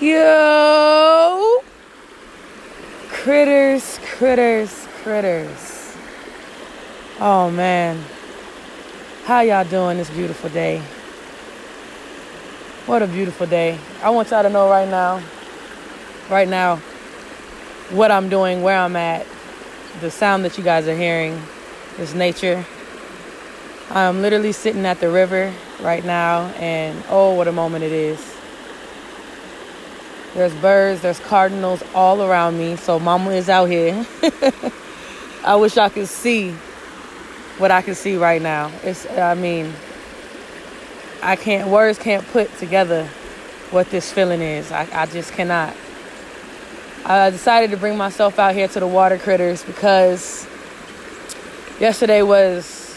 Yo! Critters, critters, critters. Oh man. How y'all doing this beautiful day? What a beautiful day. I want y'all to know right now, right now, what I'm doing, where I'm at, the sound that you guys are hearing is nature. I'm literally sitting at the river right now, and oh, what a moment it is. There's birds, there's cardinals all around me. So mama is out here. I wish I could see what I can see right now. It's I mean, I can't words can't put together what this feeling is. I, I just cannot. I decided to bring myself out here to the water critters because yesterday was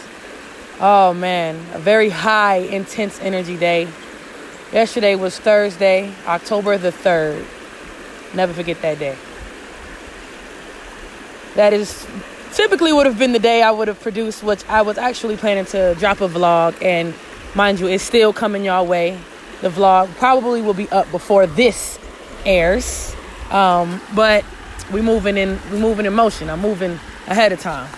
oh man, a very high intense energy day Yesterday was Thursday, October the 3rd. Never forget that day. That is typically would have been the day I would have produced, which I was actually planning to drop a vlog. And mind you, it's still coming your way. The vlog probably will be up before this airs. Um, but we moving in we moving in motion. I'm moving ahead of time.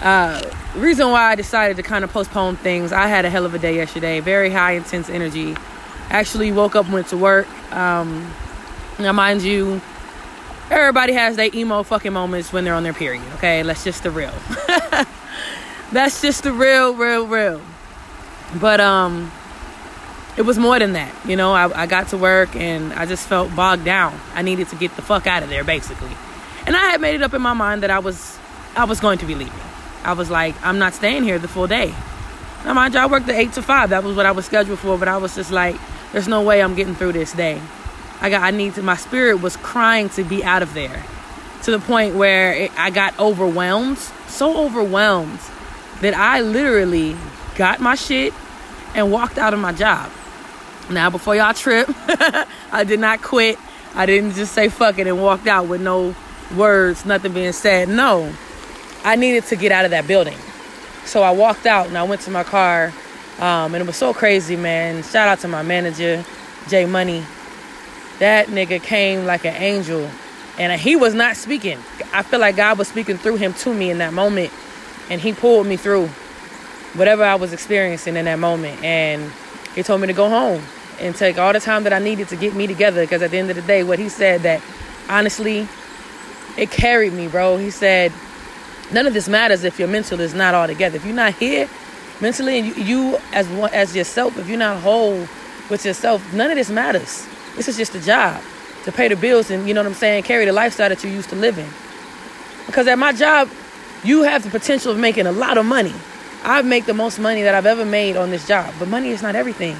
Uh, reason why I decided to kind of postpone things, I had a hell of a day yesterday. Very high intense energy actually woke up went to work um now mind you everybody has their emo fucking moments when they're on their period okay? Let's just the real. That's just the real real real. But um it was more than that you know? I, I got to work and i just felt bogged down. I needed to get the fuck out of there basically. And i had made it up in my mind that i was i was going to be leaving. I was like i'm not staying here the full day. Now mind you i worked the eight to five. That was what i was scheduled for but i was just like there's no way I'm getting through this day. I got I need to my spirit was crying to be out of there to the point where it, I got overwhelmed, so overwhelmed that I literally got my shit and walked out of my job. Now, before y'all trip, I did not quit. I didn't just say fuck it and walked out with no words, nothing being said. No, I needed to get out of that building. So I walked out and I went to my car um, and it was so crazy, man. Shout out to my manager, Jay Money. That nigga came like an angel. And he was not speaking. I feel like God was speaking through him to me in that moment. And he pulled me through whatever I was experiencing in that moment. And he told me to go home and take all the time that I needed to get me together. Because at the end of the day, what he said that honestly, it carried me, bro. He said, none of this matters if your mental is not all together. If you're not here, mentally and you, you as one as yourself if you're not whole with yourself none of this matters. This is just a job to pay the bills and you know what i'm saying carry the lifestyle that you used to live in because at my job you have the potential of making a lot of money. I make the most money that i've ever made on this job but money is not everything.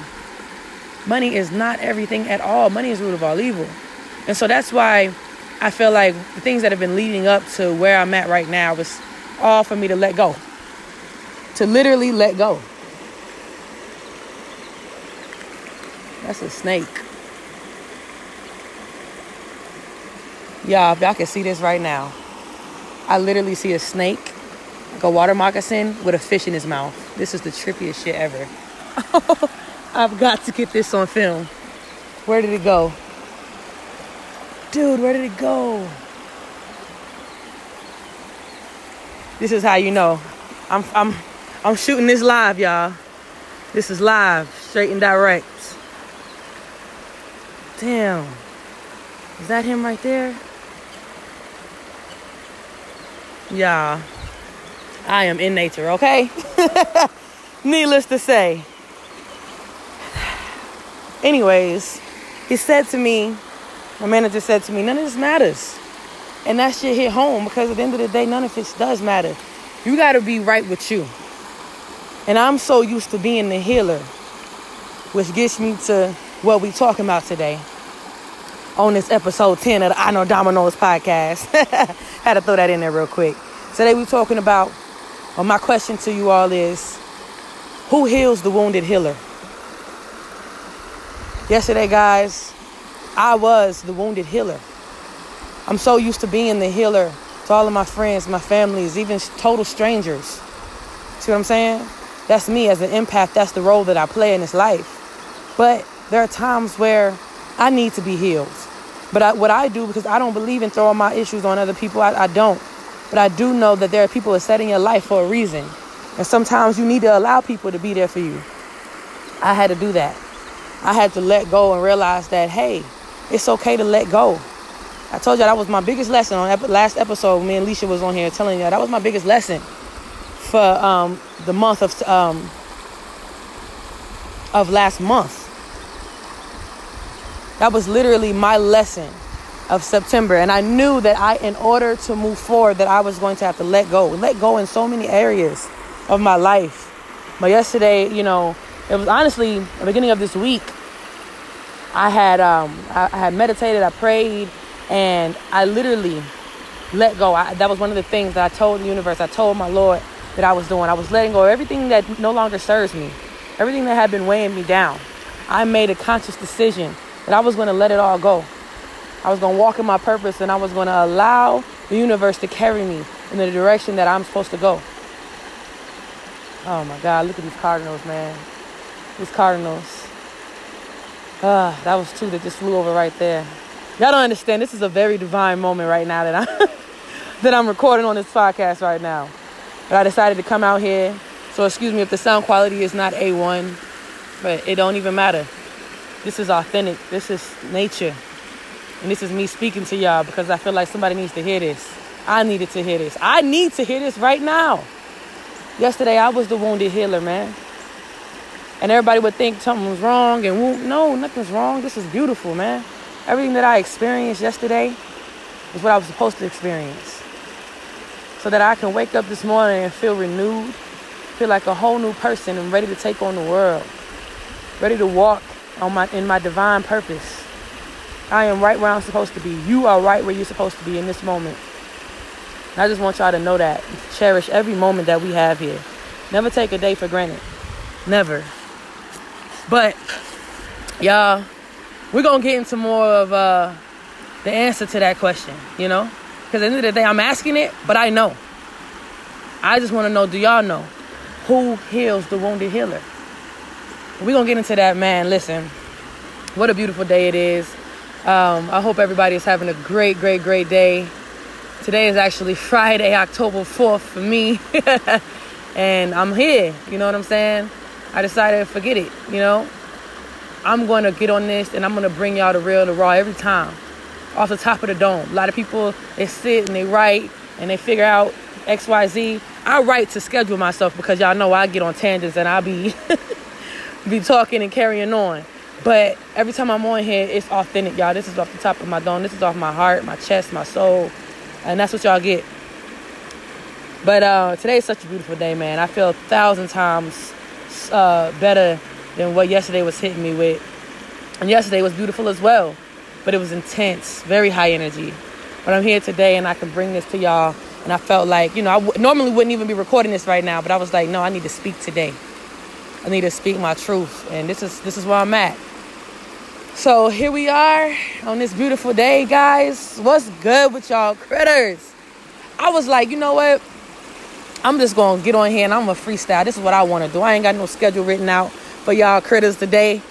Money is not everything at all. Money is root of all evil. And so that's why i feel like the things that have been leading up to where i'm at right now was all for me to let go to literally let go. That's a snake. Y'all, if y'all can see this right now, I literally see a snake, like a water moccasin with a fish in his mouth. This is the trippiest shit ever. I've got to get this on film. Where did it go? Dude, where did it go? This is how you know. I'm I'm I'm shooting this live, y'all. This is live, straight and direct. Damn. Is that him right there? Y'all, I am in nature, okay? Needless to say. Anyways, he said to me, my manager said to me, none of this matters. And that shit hit home because at the end of the day, none of this does matter. You gotta be right with you. And I'm so used to being the healer, which gets me to what we talking about today on this episode 10 of the I Know Damo Knows podcast. Had to throw that in there real quick. Today we're talking about, well, my question to you all is, who heals the wounded healer? Yesterday, guys, I was the wounded healer. I'm so used to being the healer to all of my friends, my families, even total strangers. See what I'm saying? That's me as an empath. That's the role that I play in this life. But there are times where I need to be healed. But I, what I do, because I don't believe in throwing my issues on other people, I, I don't. But I do know that there are people that set in your life for a reason. And sometimes you need to allow people to be there for you. I had to do that. I had to let go and realize that, hey, it's okay to let go. I told you that was my biggest lesson on ep- last episode. Me and Alicia was on here telling you that was my biggest lesson for um, the month of um, of last month. That was literally my lesson of September. And I knew that I, in order to move forward, that I was going to have to let go. Let go in so many areas of my life. But yesterday, you know, it was honestly the beginning of this week. I had um, I, I had meditated, I prayed, and I literally let go. I, that was one of the things that I told the universe. I told my Lord that I was doing. I was letting go of everything that no longer serves me, everything that had been weighing me down. I made a conscious decision that I was going to let it all go. I was going to walk in my purpose and I was going to allow the universe to carry me in the direction that I'm supposed to go. Oh my God, look at these Cardinals, man. These Cardinals. Ah, that was two that just flew over right there. Y'all don't understand. This is a very divine moment right now that I'm, that I'm recording on this podcast right now. But I decided to come out here. So excuse me if the sound quality is not A1, but it don't even matter. This is authentic. This is nature. And this is me speaking to y'all because I feel like somebody needs to hear this. I needed to hear this. I need to hear this right now. Yesterday, I was the wounded healer, man. And everybody would think something was wrong. And wo- no, nothing's wrong. This is beautiful, man. Everything that I experienced yesterday is what I was supposed to experience. So that I can wake up this morning and feel renewed, feel like a whole new person and ready to take on the world, ready to walk on my in my divine purpose. I am right where I'm supposed to be. You are right where you're supposed to be in this moment. And I just want y'all to know that. Cherish every moment that we have here. Never take a day for granted. Never. But y'all, we're gonna get into more of uh, the answer to that question, you know? Because at the end of the day, I'm asking it, but I know. I just want to know, do y'all know who heals the wounded healer? We're gonna get into that, man. Listen, what a beautiful day it is. Um, I hope everybody is having a great, great, great day. Today is actually Friday, October 4th for me. and I'm here. You know what I'm saying? I decided to forget it. You know, I'm going to get on this and I'm going to bring y'all the real, the raw every time. Off the top of the dome. A lot of people, they sit and they write and they figure out X, Y, Z. I write to schedule myself because y'all know I get on tangents and I be, be talking and carrying on. But every time I'm on here, it's authentic, y'all. This is off the top of my dome. This is off my heart, my chest, my soul. And that's what y'all get. But uh, today is such a beautiful day, man. I feel a thousand times uh, better than what yesterday was hitting me with. And yesterday was beautiful as well, but it was intense, very high energy. But I'm here today and I can bring this to y'all. And I felt like, you know, I w- normally wouldn't even be recording this right now, but I was like, no, I need to speak today. I need to speak my truth, and this is this is where I'm at. So here we are on this beautiful day, guys. What's good with y'all critters? I was like, you know what? I'm just gonna get on here and I'm gonna freestyle. This is what I want to do. I ain't got no schedule written out for y'all critters today.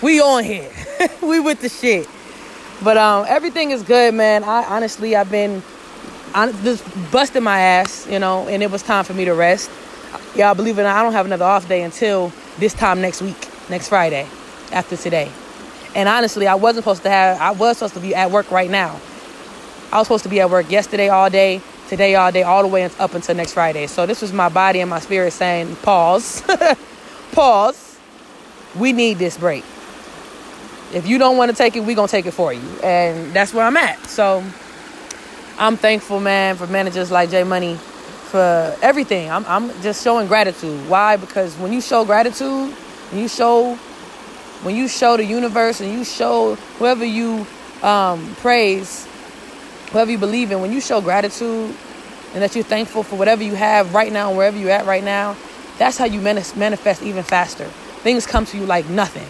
We on here. we with the shit. But um, everything is good, man. I honestly, I've been I just busting my ass, you know, and it was time for me to rest. Y'all believe it or not, I don't have another off day until this time next week, next Friday, after today. And honestly, I wasn't supposed to have, I was supposed to be at work right now. I was supposed to be at work yesterday all day, today all day, all the way up until next Friday. So this was my body and my spirit saying, pause, pause. We need this break. If you don't want to take it, we're going to take it for you. And that's where I'm at. So I'm thankful, man, for managers like J Money for everything. I'm, I'm just showing gratitude. Why? Because when you show gratitude, when you show, when you show the universe and you show whoever you um, praise, whoever you believe in, when you show gratitude and that you're thankful for whatever you have right now and wherever you're at right now, that's how you manifest even faster. Things come to you like nothing.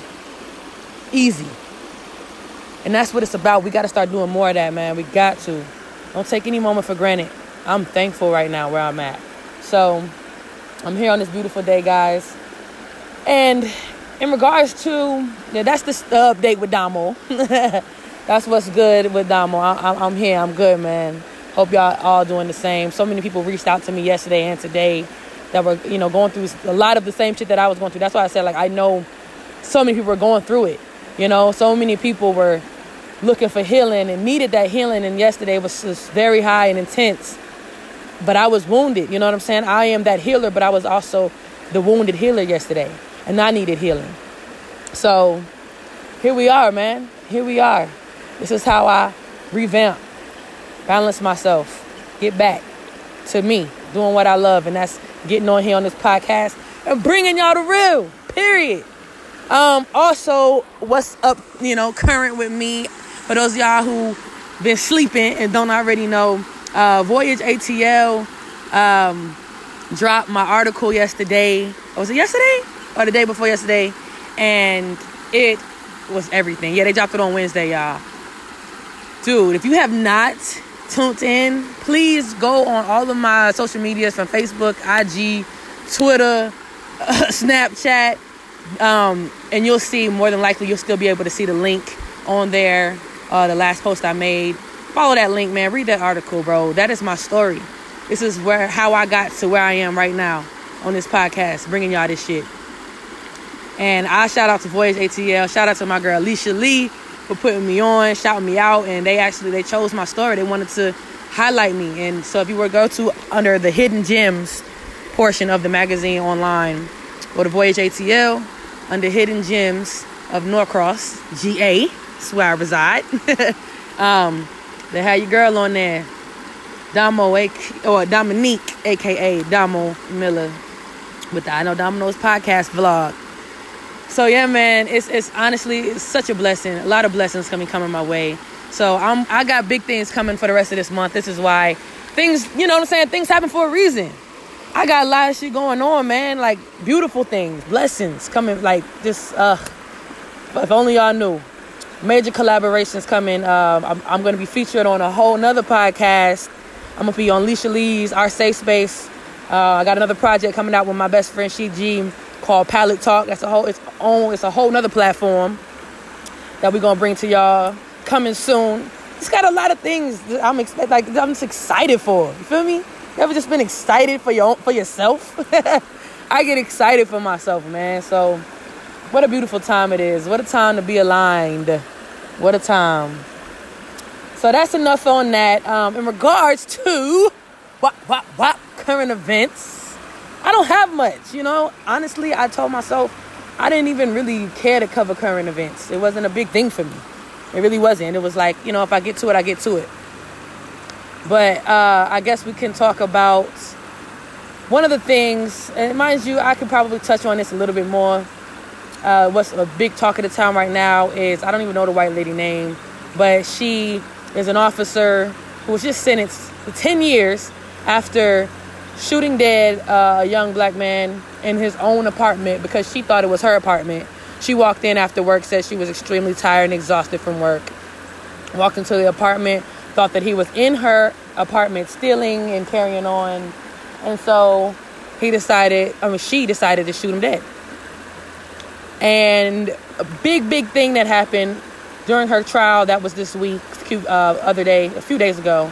Easy. And that's what it's about. We got to start doing more of that, man. We got to. Don't take any moment for granted. I'm thankful right now where I'm at. So I'm here on this beautiful day, guys. And in regards to yeah, that's the uh, update with Damo. that's what's good with Damo. I, am here. I'm good, man. Hope y'all all doing the same. So many people reached out to me yesterday and today that were you know going through a lot of the same shit that I was going through. That's why I said like I know so many people are going through it. You know, so many people were looking for healing and needed that healing. And yesterday was just very high and intense. But I was wounded. You know what I'm saying? I am that healer, but I was also the wounded healer yesterday, and I needed healing. So here we are, man. Here we are. This is how I revamp, balance myself, get back to me, doing what I love, and that's getting on here on this podcast and bringing y'all the real. Period. Um, also, what's up, you know, current with me, for those y'all who been sleeping and don't already know, uh, Voyage ATL um, dropped my article yesterday. Was it yesterday or the day before yesterday? And it was everything. Yeah, they dropped it on Wednesday, y'all. Dude, if you have not tuned in, please go on all of my social medias from Facebook, IG, Twitter, uh, Snapchat, um, and you'll see more than likely you'll still be able to see the link on there. Uh, the last post I made. Follow that link, man. Read that article, bro. That is my story. This is where how I got to where I am right now on this podcast, bringing y'all this shit. And I shout out to Voyage ATL. Shout out to my girl Alicia Lee for putting me on, shouting me out, and they actually they chose my story. They wanted to highlight me. And so if you were to go to under the hidden gems portion of the magazine online, go to Voyage ATL under hidden gems of Norcross, GA. Where I reside. um, they had your girl on there, Damo, or Dominique, aka Damo Miller, with the I Know Damo Knows podcast vlog. So yeah, man, it's it's honestly it's such a blessing. A lot of blessings coming coming my way. So I'm I got big things coming for the rest of this month. This is why things, you know what I'm saying? Things happen for a reason. I got a lot of shit going on, man. Like beautiful things, blessings coming. Like just uh, if only y'all knew. Major collaborations coming. Uh, I'm, I'm to be featured on a whole nother podcast. I'm gonna be on Leisha Lee's Our Safe Space. Uh, I got another project coming out with my best friend She G called Palette Talk. That's a whole its own. It's a whole nother platform that we're gonna bring to y'all coming soon. It's got a lot of things that I'm expect like I'm just excited for. You feel me? You ever just been excited for your for yourself? I get excited for myself, man. So what a beautiful time it is. What a time to be aligned. What a time. So that's enough on that. Um, in regards to what what what current events, I don't have much. You know, honestly, I told myself I didn't even really care to cover current events. It wasn't a big thing for me. It really wasn't. It was like you know, if I get to it, I get to it. But uh, I guess we can talk about one of the things, and mind you, I could probably touch on this a little bit more uh, what's a big talk of the town right now is I don't even know the white lady name, but she is an officer who was just sentenced to 10 years after shooting dead uh, a young black man in his own apartment because she thought it was her apartment. She walked in after work, said she was extremely tired and exhausted from work. Walked into the apartment, thought that he was in her apartment stealing and carrying on. And so he decided, I mean, she decided to shoot him dead. And a big, big thing that happened during her trial that was this week, uh, other day, a few days ago,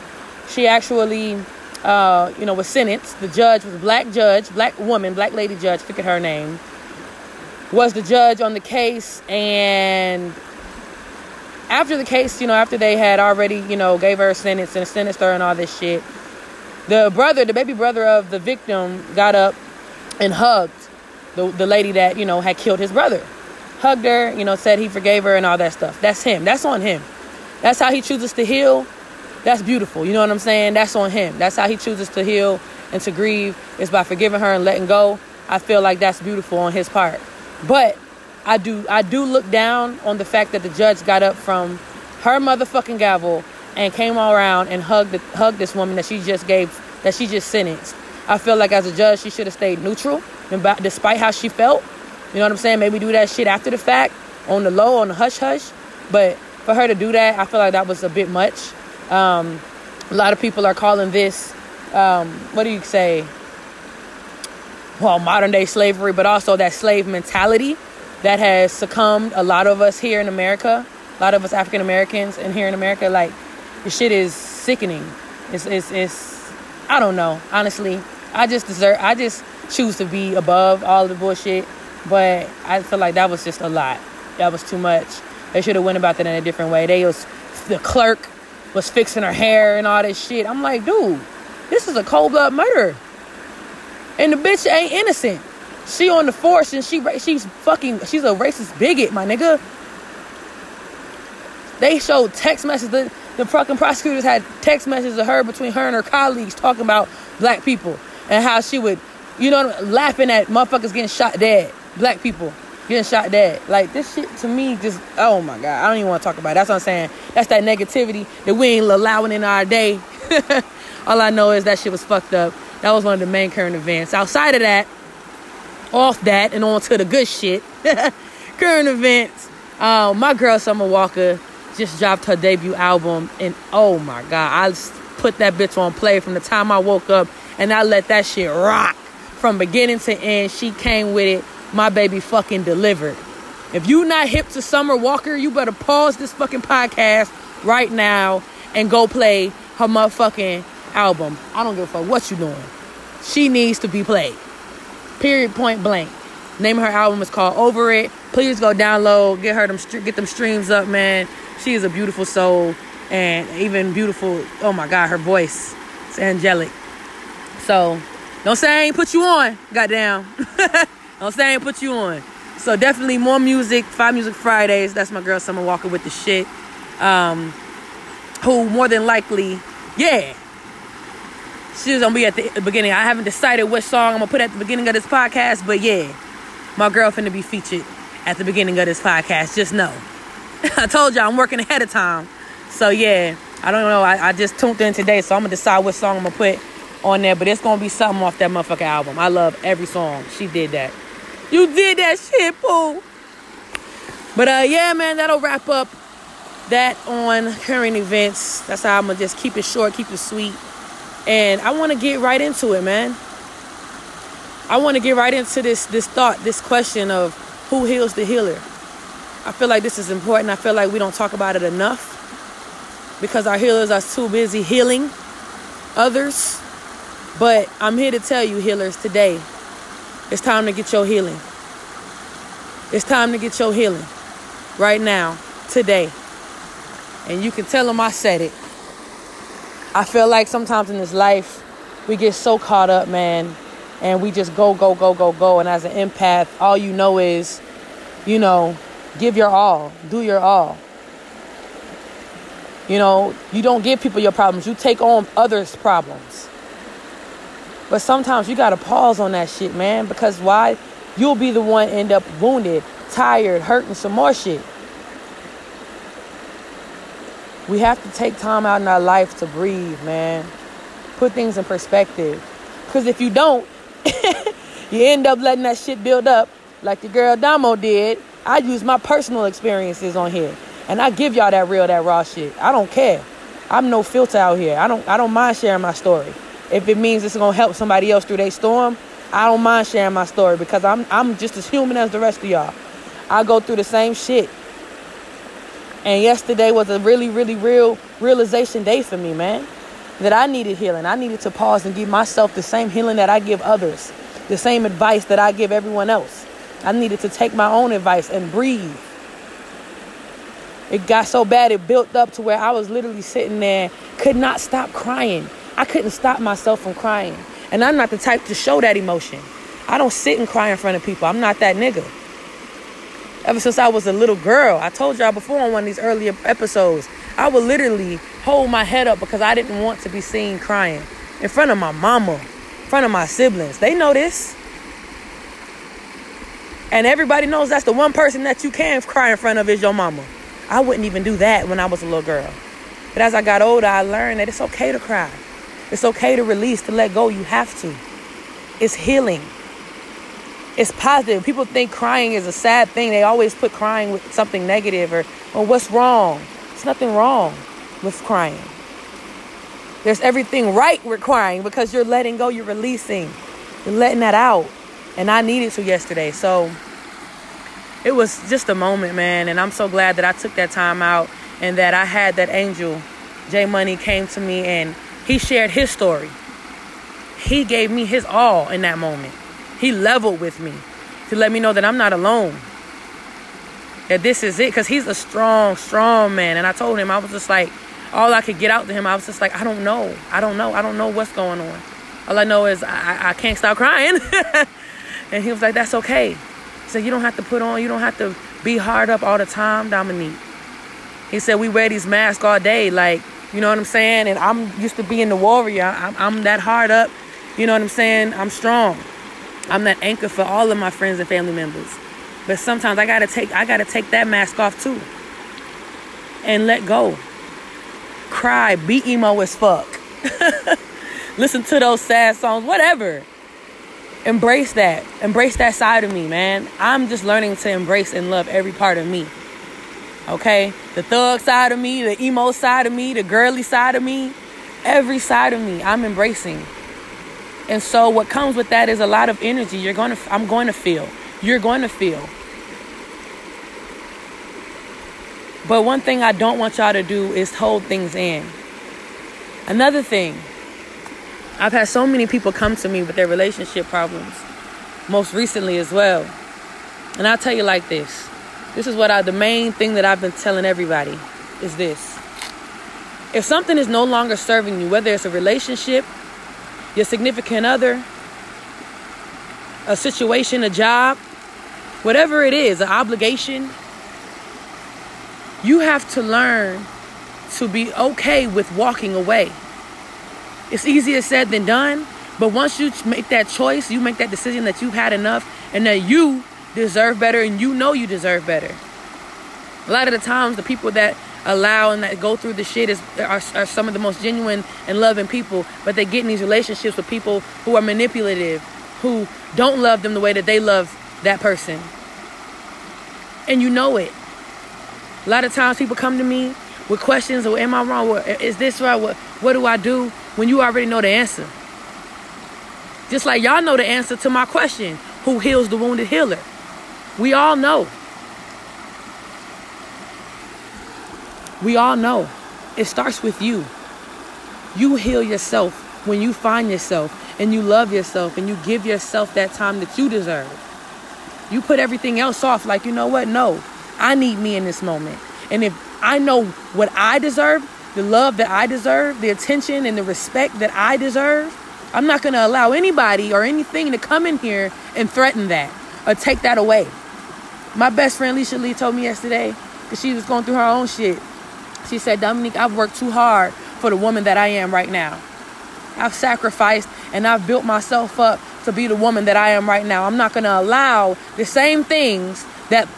she actually, uh, you know, was sentenced. The judge was a black judge, black woman, black lady judge, forget her name, was the judge on the case. And after the case, you know, after they had already, you know, gave her a sentence and sentenced her and all this shit, the brother, the baby brother of the victim, got up and hugged the, the lady that, you know, had killed his brother. Hugged her, you know, said he forgave her and all that stuff. That's him. That's on him. That's how he chooses to heal. That's beautiful. You know what I'm saying? That's on him. That's how he chooses to heal and to grieve is by forgiving her and letting go. I feel like that's beautiful on his part. But I do I do look down on the fact that the judge got up from her motherfucking gavel and came all around and hugged hugged this woman that she just gave that she just sentenced. I feel like as a judge she should have stayed neutral despite how she felt. You know what I'm saying? Maybe do that shit after the fact, on the low, on the hush hush. But for her to do that, I feel like that was a bit much. Um, a lot of people are calling this, um, what do you say? Well, modern day slavery, but also that slave mentality that has succumbed. A lot of us here in America, a lot of us African Americans and here in America, like the shit is sickening. It's it's it's I don't know. Honestly, I just deserve. I just choose to be above all the bullshit. But I feel like that was just a lot. That was too much. They should have went about that in a different way. They was the clerk was fixing her hair and all this shit. I'm like, dude, this is a cold blood murder. And the bitch ain't innocent. She on the force and she she's fucking she's a racist bigot, my nigga. They showed text messages. The, the fucking prosecutors had text messages of her between her and her colleagues talking about black people and how she would, you know, laughing at motherfuckers getting shot dead. Black people getting shot dead. Like this shit to me just oh my god. I don't even want to talk about it. That's what I'm saying. That's that negativity that we ain't allowing in our day. All I know is that shit was fucked up. That was one of the main current events. Outside of that, off that and on to the good shit. current events. Um, my girl Summer Walker just dropped her debut album, and oh my god, I put that bitch on play from the time I woke up, and I let that shit rock from beginning to end. She came with it my baby fucking delivered. If you not hip to Summer Walker, you better pause this fucking podcast right now and go play her motherfucking album. I don't give a fuck what you doing. She needs to be played. Period. Point blank. Name of her album is called Over It. Please go download, get her them get them streams up, man. She is a beautiful soul and even beautiful. Oh my God, her voice, it's angelic. So don't say I ain't put you on. Goddamn. Don't say I'm saying put you on. So definitely more music, Five Music Fridays. That's my girl Summer Walker with the shit. Um, who more than likely, yeah, she's gonna be at the beginning. I haven't decided which song I'm gonna put at the beginning of this podcast, but yeah, my girl finna be featured at the beginning of this podcast. Just know. I told y'all I'm working ahead of time. So yeah, I don't know. I, I just tuned in today, so I'm gonna decide what song I'm gonna put on there. But it's gonna be something off that motherfucker album. I love every song. She did that. You did that shit, Pooh. But uh, yeah, man, that'll wrap up that on current events. That's how I'm gonna just keep it short, keep it sweet. And I want to get right into it, man. I want to get right into this this thought, this question of who heals the healer. I feel like this is important. I feel like we don't talk about it enough because our healers are too busy healing others. But I'm here to tell you, healers, today it's time to get your healing. It's time to get your healing right now, today. And you can tell them I said it. I feel like sometimes in this life, we get so caught up, man, and we just go, go, go, go, go. And as an empath, all you know is, you know, give your all, do your all. You know, you don't give people your problems, you take on others' problems. But sometimes you gotta pause on that shit, man, because why? You'll be the one end up wounded, tired, hurting some more shit. We have to take time out in our life to breathe, man. Put things in perspective. Because if you don't, you end up letting that shit build up like the girl Damo did. I use my personal experiences on here. And I give y'all that real, that raw shit. I don't care. I'm no filter out here. I don't I don't mind sharing my story. If it means it's gonna help somebody else through their storm, I don't mind sharing my story because I'm I'm just as human as the rest of y'all. I go through the same shit. And yesterday was a really, really real realization day for me, man. That I needed healing. I needed to pause and give myself the same healing that I give others, the same advice that I give everyone else. I needed to take my own advice and breathe. It got so bad, it built up to where I was literally sitting there, could not stop crying. I couldn't stop myself from crying. And I'm not the type to show that emotion. I don't sit and cry in front of people. I'm not that nigga. Ever since I was a little girl, I told y'all before on one of these earlier episodes, I would literally hold my head up because I didn't want to be seen crying in front of my mama, in front of my siblings. They know this. And everybody knows that's the one person that you can cry in front of is your mama. I wouldn't even do that when I was a little girl. But as I got older, I learned that it's okay to cry. It's okay to release, to let go. You have to. It's healing. It's positive. People think crying is a sad thing. They always put crying with something negative or, or what's wrong. There's nothing wrong with crying. There's everything right with crying because you're letting go, you're releasing, you're letting that out. And I needed to yesterday. So it was just a moment, man. And I'm so glad that I took that time out and that I had that angel, J Money, came to me and he shared his story. He gave me his all in that moment. He leveled with me to let me know that I'm not alone. That this is it. Because he's a strong, strong man. And I told him, I was just like, all I could get out to him, I was just like, I don't know. I don't know. I don't know what's going on. All I know is I, I can't stop crying. and he was like, that's okay. He said, you don't have to put on, you don't have to be hard up all the time, Dominique. He said, we wear these masks all day. Like, you know what I'm saying? And I'm used to being the warrior. I'm, I'm that hard up. You know what I'm saying? I'm strong. I'm that anchor for all of my friends and family members. But sometimes I gotta take I gotta take that mask off too. And let go. Cry, be emo as fuck. Listen to those sad songs, whatever. Embrace that. Embrace that side of me, man. I'm just learning to embrace and love every part of me. Okay? The thug side of me, the emo side of me, the girly side of me, every side of me, I'm embracing. And so what comes with that is a lot of energy you're going to I'm going to feel. You're going to feel. But one thing I don't want y'all to do is hold things in. Another thing, I've had so many people come to me with their relationship problems, most recently as well. And I'll tell you like this. This is what I the main thing that I've been telling everybody is this. If something is no longer serving you, whether it's a relationship, your significant other, a situation, a job, whatever it is, an obligation, you have to learn to be okay with walking away. It's easier said than done, but once you make that choice, you make that decision that you've had enough and that you deserve better and you know you deserve better. A lot of the times, the people that allow and that go through the shit is are, are some of the most genuine and loving people but they get in these relationships with people who are manipulative who don't love them the way that they love that person. And you know it. A lot of times people come to me with questions or am i wrong? Is this right? What, what do i do? When you already know the answer. Just like y'all know the answer to my question who heals the wounded healer? We all know We all know it starts with you. You heal yourself when you find yourself and you love yourself and you give yourself that time that you deserve. You put everything else off, like, you know what? No, I need me in this moment. And if I know what I deserve, the love that I deserve, the attention and the respect that I deserve, I'm not going to allow anybody or anything to come in here and threaten that or take that away. My best friend Alicia Lee told me yesterday because she was going through her own shit. She said, Dominique, I've worked too hard for the woman that I am right now. I've sacrificed and I've built myself up to be the woman that I am right now. I'm not going to allow the same things that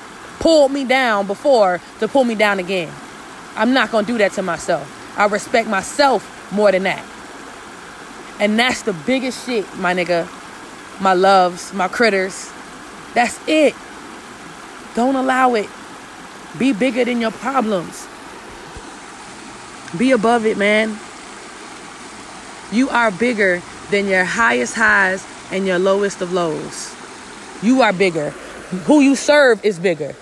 pulled me down before to pull me down again. I'm not going to do that to myself. I respect myself more than that. And that's the biggest shit, my nigga. My loves, my critters. That's it. Don't allow it. Be bigger than your problems. Be above it, man. You are bigger than your highest highs and your lowest of lows. You are bigger. Who you serve is bigger.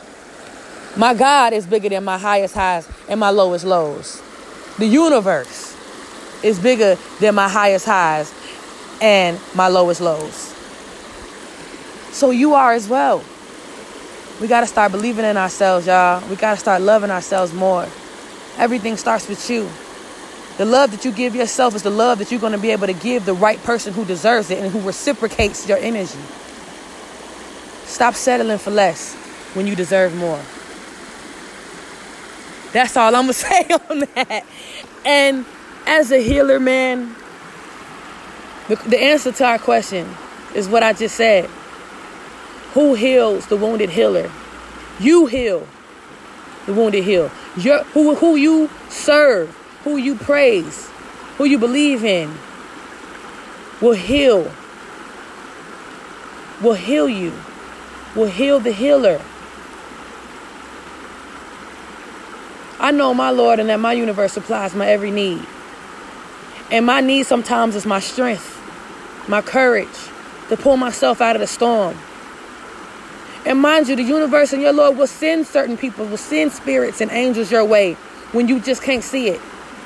My God is bigger than my highest highs and my lowest lows. The universe is bigger than my highest highs and my lowest lows. So you are as well. We got to start believing in ourselves, y'all. We got to start loving ourselves more. Everything starts with you. The love that you give yourself is the love that you're going to be able to give the right person who deserves it and who reciprocates your energy. Stop settling for less when you deserve more. That's all I'm going to say on that. And as a healer, man, the, answer to our question is what I just said. Who heals the wounded healer? You heal the wounded heal. Your, who, who you serve, who you praise, who you believe in will heal. Will heal you. Will heal the healer. I know my Lord and that my universe supplies my every need. And my need sometimes is my strength, my courage to pull myself out of the storm. And mind you, the universe and your Lord will send certain people, will send spirits and angels your way when you just can't see it.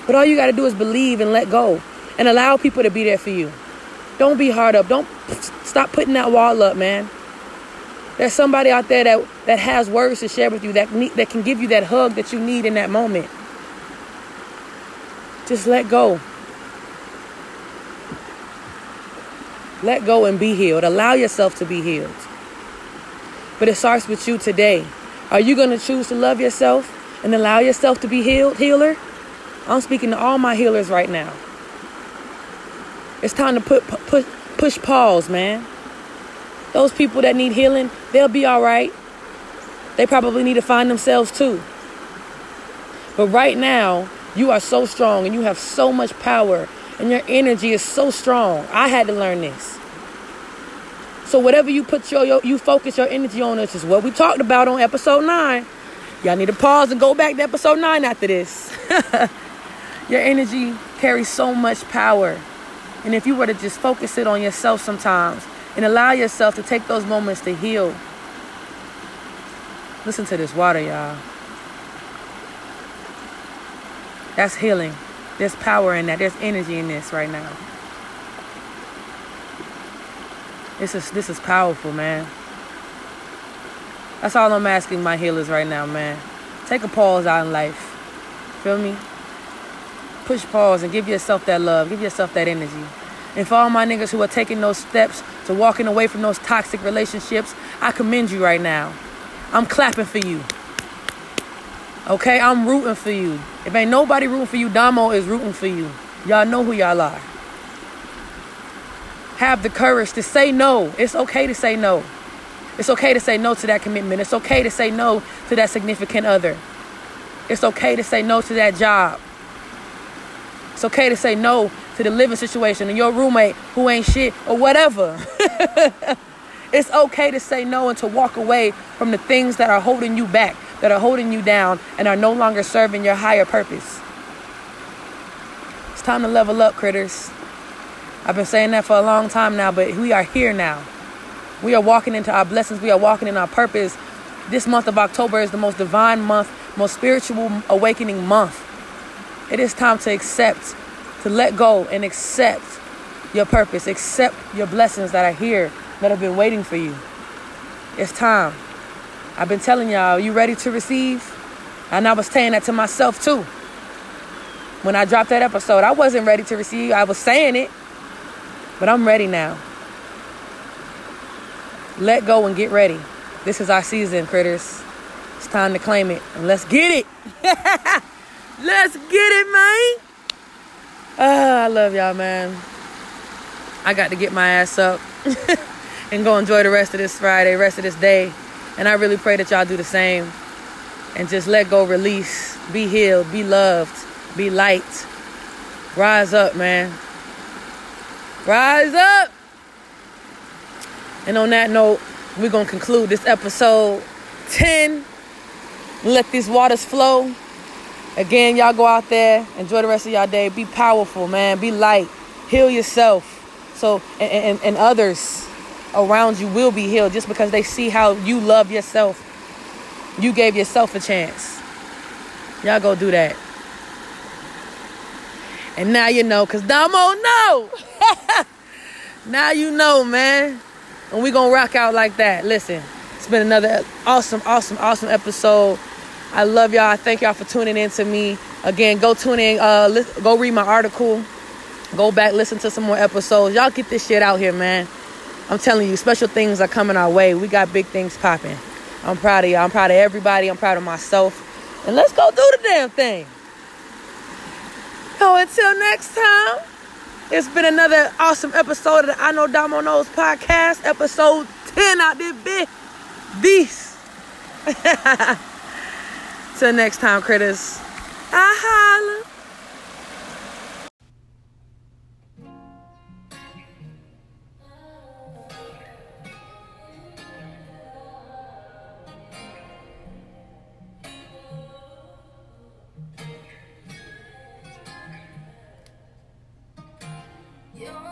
But all you got to do is believe and let go and allow people to be there for you. Don't be hard up. Don't stop putting that wall up, man. There's somebody out there that, that has words to share with you that need, that can give you that hug that you need in that moment. Just let go. Let go and be healed. Allow yourself to be healed. But it starts with you today. Are you going to choose to love yourself and allow yourself to be healed, healer? I'm speaking to all my healers right now. It's time to put push push pause, man. Those people that need healing, they'll be all right. They probably need to find themselves too. But right now, you are so strong and you have so much power and your energy is so strong. I had to learn this. So whatever you put your, your you focus your energy on, which is what we talked about on episode nine. Y'all need to pause and go back to episode nine after this. your energy carries so much power. And if you were to just focus it on yourself sometimes and allow yourself to take those moments to heal. Listen to this water, y'all. That's healing. There's power in that. There's energy in this right now. This is this is powerful, man. That's all I'm asking my healers right now, man. Take a pause out in life. Feel me? Push pause and give yourself that love. Give yourself that energy. And for all my niggas who are taking those steps to walking away from those toxic relationships, I commend you right now. I'm clapping for you. Okay, I'm rooting for you. If ain't nobody rooting for you, Damo is rooting for you. Y'all know who y'all are have the courage to say no. It's okay to say no. It's okay to say no to that commitment. It's okay to say no to that significant other. It's okay to say no to that job. It's okay to say no to the living situation and your roommate who ain't shit or whatever. it's okay to say no and to walk away from the things that are holding you back, that are holding you down, and are no longer serving your higher purpose. It's time to level up, critters. I've been saying that for a long time now, but we are here now. We are walking into our blessings. We are walking in our purpose. This month of October is the most divine month, most spiritual awakening month. It is time to accept, to let go and accept your purpose, accept your blessings that are here, that have been waiting for you. It's time. I've been telling y'all, you ready to receive? And I was saying that to myself too. When I dropped that episode, I wasn't ready to receive. I was saying it, but I'm ready now. Let go and get ready. This is our season, critters. It's time to claim it. And let's get it. let's get it, man. Oh, I love y'all, man. I got to get my ass up and go enjoy the rest of this Friday, rest of this day. And I really pray that y'all do the same. And just let go, release, be healed, be loved, be light. Rise up, man. Rise up. And on that note, we're going to conclude this episode 10. Let these waters flow. Again, y'all go out there, enjoy the rest of y'all day. Be powerful, man. Be light. Heal yourself. So, and, and, and others around you will be healed just because they see how you love yourself. You gave yourself a chance. Y'all go do that. And now you know, because Damo know. now you know, man. And we to rock out like that. Listen, it's been another awesome, awesome, awesome episode. I love y'all. I thank y'all for tuning in to me. Again, go tune in. Uh, li- go read my article. Go back, listen to some more episodes. Y'all get this shit out here, man. I'm telling you, special things are coming our way. We got big things popping. I'm proud of y'all. I'm proud of everybody. I'm proud of myself. And let's go do the damn thing. So until next time, it's been another awesome episode of the I Know Damo Knows podcast, episode 10 out there, bit. This. Till next time, critters. I holla. You